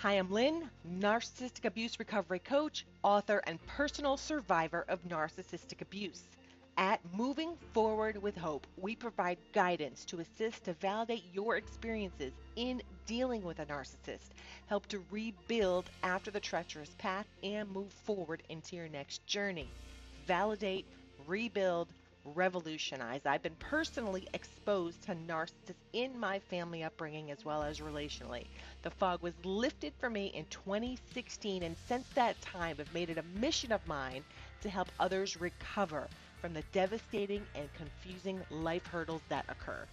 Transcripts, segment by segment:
Hi, I'm Lynn, narcissistic abuse recovery coach, author, and personal survivor of narcissistic abuse. At Moving Forward with Hope, we provide guidance to assist to validate your experiences in dealing with a narcissist, help to rebuild after the treacherous path, and move forward into your next journey. Validate, rebuild, revolutionize. I've been personally exposed to narcissists in my family upbringing as well as relationally. The fog was lifted for me in 2016, and since that time, I've made it a mission of mine to help others recover from the devastating and confusing life hurdles that occur.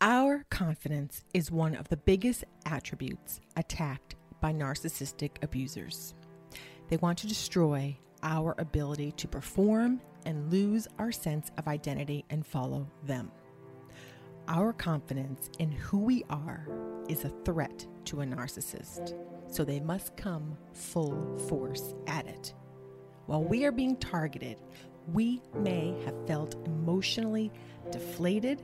Our confidence is one of the biggest attributes attacked by narcissistic abusers. They want to destroy our ability to perform and lose our sense of identity and follow them. Our confidence in who we are is a threat to a narcissist, so they must come full force at it. While we are being targeted, we may have felt emotionally deflated,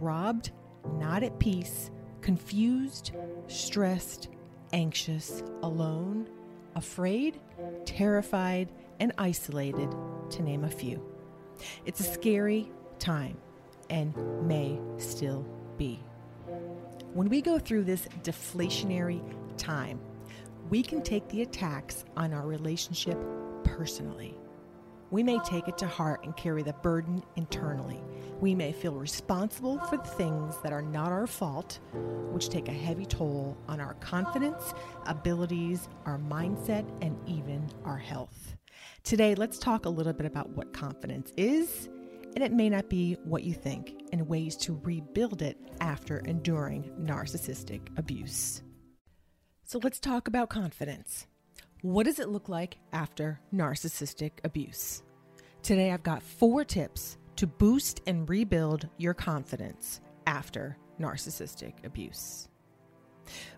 robbed, not at peace, confused, stressed, anxious, alone, afraid, terrified, and isolated, to name a few. It's a scary time and may still be. When we go through this deflationary time, we can take the attacks on our relationship personally. We may take it to heart and carry the burden internally. We may feel responsible for the things that are not our fault, which take a heavy toll on our confidence, abilities, our mindset, and even our health. Today, let's talk a little bit about what confidence is, and it may not be what you think, and ways to rebuild it after enduring narcissistic abuse. So, let's talk about confidence. What does it look like after narcissistic abuse? Today, I've got four tips to boost and rebuild your confidence after narcissistic abuse.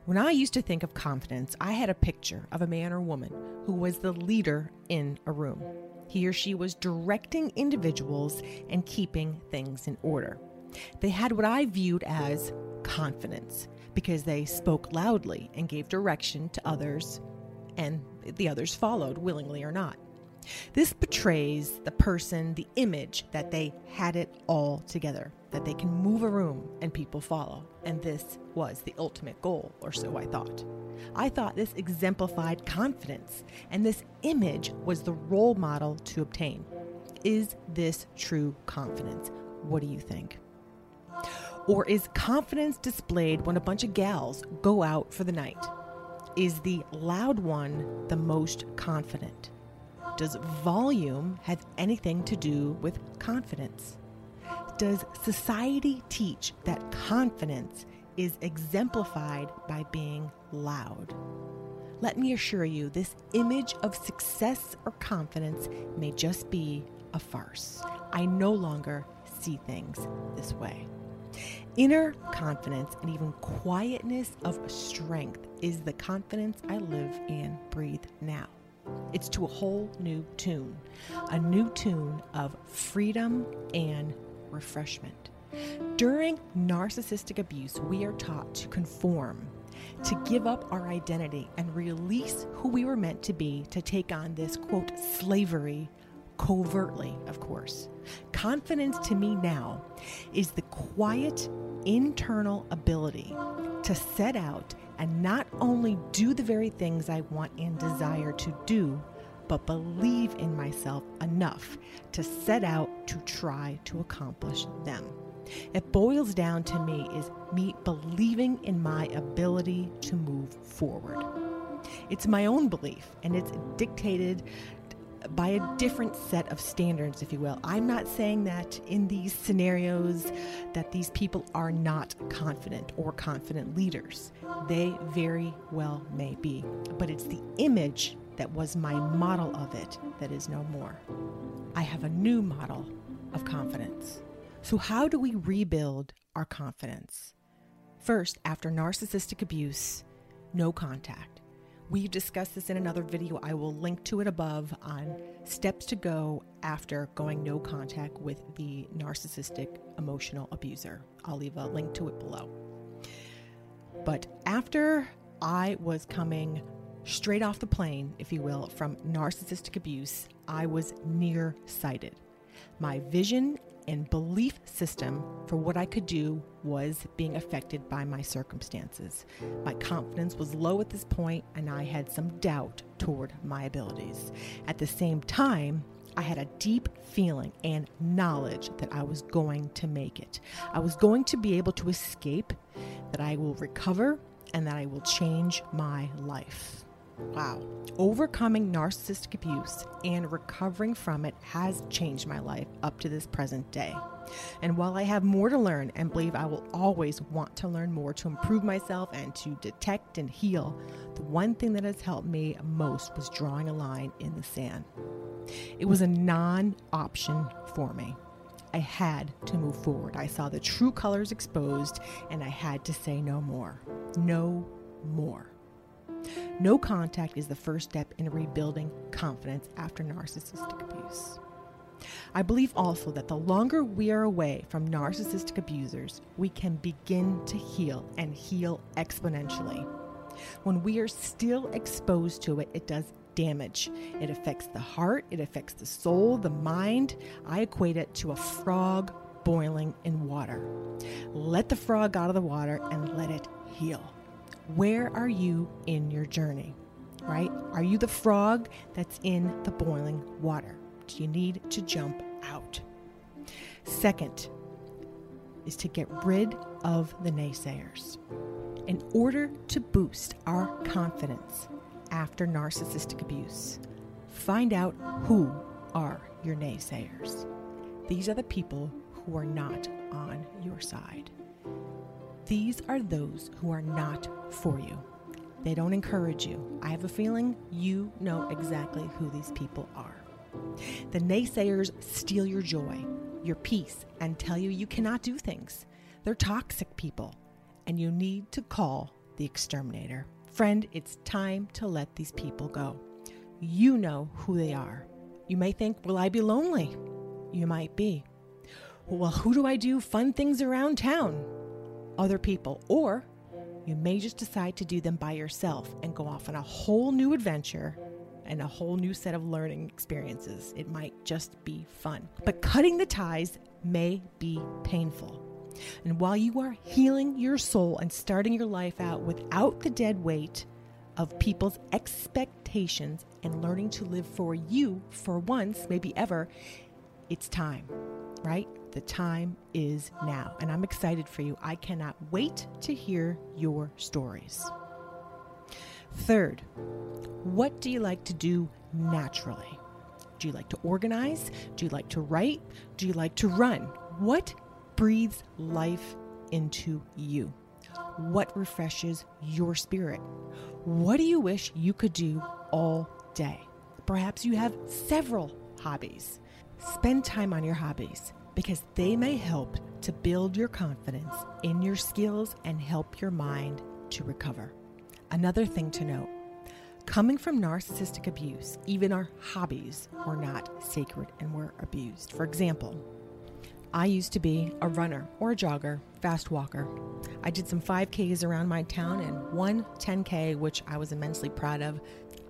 When I used to think of confidence, I had a picture of a man or woman who was the leader in a room. He or she was directing individuals and keeping things in order. They had what I viewed as confidence because they spoke loudly and gave direction to others, and the others followed, willingly or not. This betrays the person, the image that they had it all together, that they can move a room and people follow. And this was the ultimate goal, or so I thought. I thought this exemplified confidence, and this image was the role model to obtain. Is this true confidence? What do you think? Or is confidence displayed when a bunch of gals go out for the night? Is the loud one the most confident? Does volume have anything to do with confidence? Does society teach that confidence is exemplified by being loud? Let me assure you, this image of success or confidence may just be a farce. I no longer see things this way. Inner confidence and even quietness of strength is the confidence I live and breathe now. It's to a whole new tune, a new tune of freedom and refreshment. During narcissistic abuse, we are taught to conform, to give up our identity and release who we were meant to be to take on this quote slavery covertly, of course. Confidence to me now is the quiet internal ability to set out and not only do the very things I want and desire to do, but believe in myself enough to set out to try to accomplish them. It boils down to me is me believing in my ability to move forward. It's my own belief and it's dictated by a different set of standards, if you will. I'm not saying that in these scenarios that these people are not confident or confident leaders. They very well may be. But it's the image that was my model of it that is no more. I have a new model of confidence. So, how do we rebuild our confidence? First, after narcissistic abuse, no contact. We discussed this in another video. I will link to it above on steps to go after going no contact with the narcissistic emotional abuser. I'll leave a link to it below. But after I was coming straight off the plane, if you will, from narcissistic abuse, I was nearsighted. My vision and belief system for what I could do was being affected by my circumstances. My confidence was low at this point, and I had some doubt toward my abilities. At the same time, I had a deep feeling and knowledge that I was going to make it. I was going to be able to escape, that I will recover, and that I will change my life. Wow. Overcoming narcissistic abuse and recovering from it has changed my life up to this present day. And while I have more to learn and believe I will always want to learn more to improve myself and to detect and heal, the one thing that has helped me most was drawing a line in the sand. It was a non option for me. I had to move forward. I saw the true colors exposed and I had to say no more. No more. No contact is the first step in rebuilding confidence after narcissistic abuse. I believe also that the longer we are away from narcissistic abusers, we can begin to heal and heal exponentially. When we are still exposed to it, it does damage. It affects the heart, it affects the soul, the mind. I equate it to a frog boiling in water. Let the frog out of the water and let it heal. Where are you in your journey? Right? Are you the frog that's in the boiling water? Do you need to jump out? Second is to get rid of the naysayers. In order to boost our confidence after narcissistic abuse, find out who are your naysayers. These are the people who are not on your side. These are those who are not for you. They don't encourage you. I have a feeling you know exactly who these people are. The naysayers steal your joy, your peace, and tell you you cannot do things. They're toxic people, and you need to call the exterminator. Friend, it's time to let these people go. You know who they are. You may think, Will I be lonely? You might be. Well, who do I do fun things around town? Other people, or you may just decide to do them by yourself and go off on a whole new adventure and a whole new set of learning experiences. It might just be fun. But cutting the ties may be painful. And while you are healing your soul and starting your life out without the dead weight of people's expectations and learning to live for you for once, maybe ever, it's time, right? The time is now, and I'm excited for you. I cannot wait to hear your stories. Third, what do you like to do naturally? Do you like to organize? Do you like to write? Do you like to run? What breathes life into you? What refreshes your spirit? What do you wish you could do all day? Perhaps you have several hobbies. Spend time on your hobbies because they may help to build your confidence in your skills and help your mind to recover. Another thing to note coming from narcissistic abuse, even our hobbies were not sacred and were abused. For example, I used to be a runner or a jogger, fast walker. I did some 5Ks around my town and one 10K, which I was immensely proud of.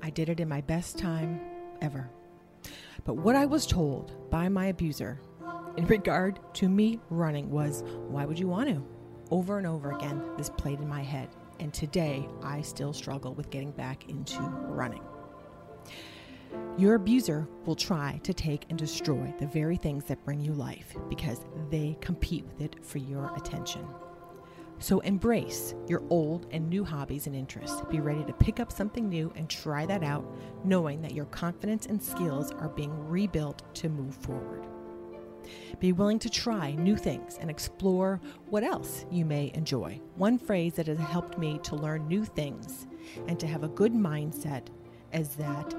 I did it in my best time ever. But what I was told by my abuser in regard to me running was, Why would you want to? Over and over again, this played in my head. And today, I still struggle with getting back into running. Your abuser will try to take and destroy the very things that bring you life because they compete with it for your attention. So embrace your old and new hobbies and interests. Be ready to pick up something new and try that out, knowing that your confidence and skills are being rebuilt to move forward. Be willing to try new things and explore what else you may enjoy. One phrase that has helped me to learn new things and to have a good mindset is that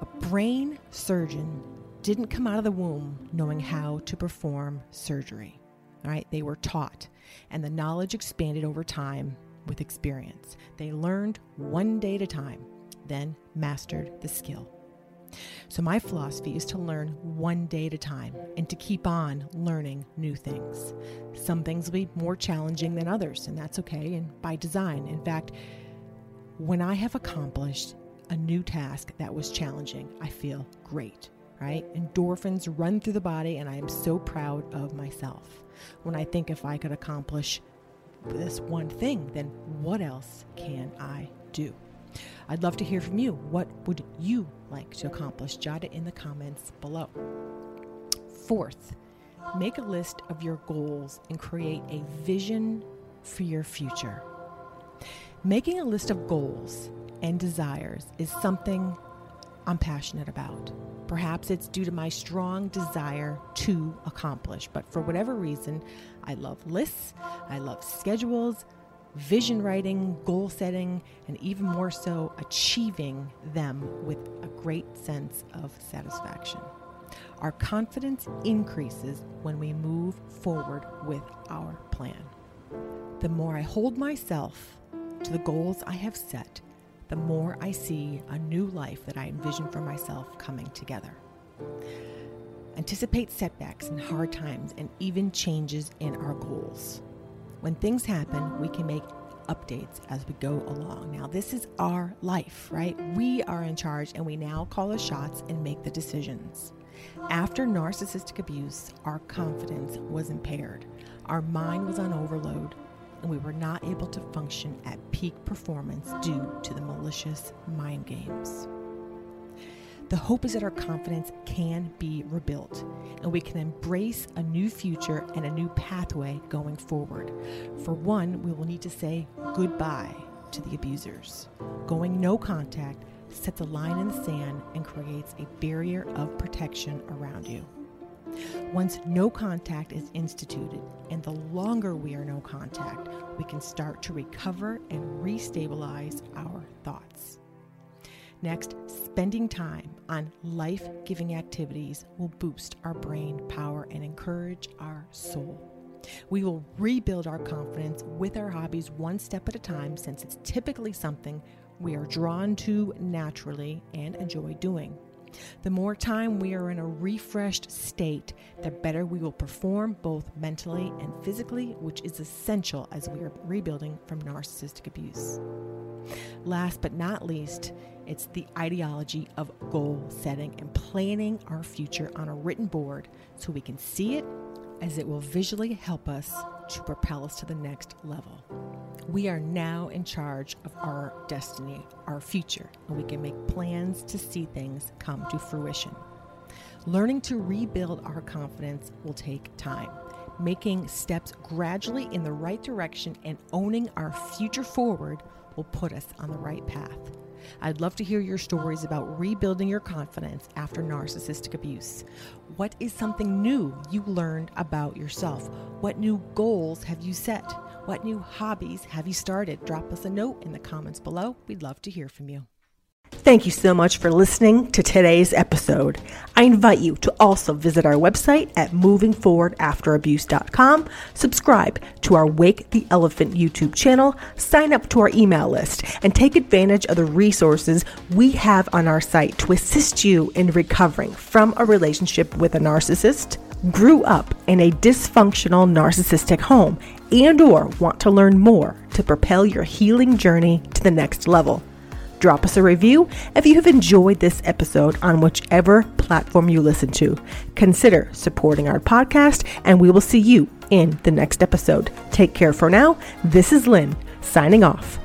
a brain surgeon didn't come out of the womb knowing how to perform surgery. All right, they were taught, and the knowledge expanded over time with experience. They learned one day at a time, then mastered the skill. So, my philosophy is to learn one day at a time and to keep on learning new things. Some things will be more challenging than others, and that's okay, and by design. In fact, when I have accomplished a new task that was challenging, I feel great, right? Endorphins run through the body, and I am so proud of myself. When I think if I could accomplish this one thing, then what else can I do? I'd love to hear from you. What would you like to accomplish? Jot it in the comments below. Fourth, make a list of your goals and create a vision for your future. Making a list of goals and desires is something I'm passionate about. Perhaps it's due to my strong desire to accomplish, but for whatever reason, I love lists, I love schedules, vision writing, goal setting, and even more so, achieving them with a great sense of satisfaction. Our confidence increases when we move forward with our plan. The more I hold myself to the goals I have set, the more I see a new life that I envision for myself coming together. Anticipate setbacks and hard times and even changes in our goals. When things happen, we can make updates as we go along. Now, this is our life, right? We are in charge and we now call the shots and make the decisions. After narcissistic abuse, our confidence was impaired, our mind was on overload, and we were not able to function at peak performance due to the malicious mind games. The hope is that our confidence can be rebuilt and we can embrace a new future and a new pathway going forward. For one, we will need to say goodbye to the abusers. Going no contact sets a line in the sand and creates a barrier of protection around you. Once no contact is instituted, and the longer we are no contact, we can start to recover and restabilize our thoughts. Next, spending time on life giving activities will boost our brain power and encourage our soul. We will rebuild our confidence with our hobbies one step at a time since it's typically something we are drawn to naturally and enjoy doing. The more time we are in a refreshed state, the better we will perform both mentally and physically, which is essential as we are rebuilding from narcissistic abuse. Last but not least, it's the ideology of goal setting and planning our future on a written board so we can see it as it will visually help us to propel us to the next level. We are now in charge of our destiny, our future, and we can make plans to see things come to fruition. Learning to rebuild our confidence will take time. Making steps gradually in the right direction and owning our future forward will put us on the right path. I'd love to hear your stories about rebuilding your confidence after narcissistic abuse. What is something new you learned about yourself? What new goals have you set? What new hobbies have you started? Drop us a note in the comments below. We'd love to hear from you. Thank you so much for listening to today's episode. I invite you to also visit our website at movingforwardafterabuse.com, subscribe to our Wake the Elephant YouTube channel, sign up to our email list, and take advantage of the resources we have on our site to assist you in recovering from a relationship with a narcissist, grew up in a dysfunctional narcissistic home, and or want to learn more to propel your healing journey to the next level. Drop us a review if you have enjoyed this episode on whichever platform you listen to. Consider supporting our podcast, and we will see you in the next episode. Take care for now. This is Lynn signing off.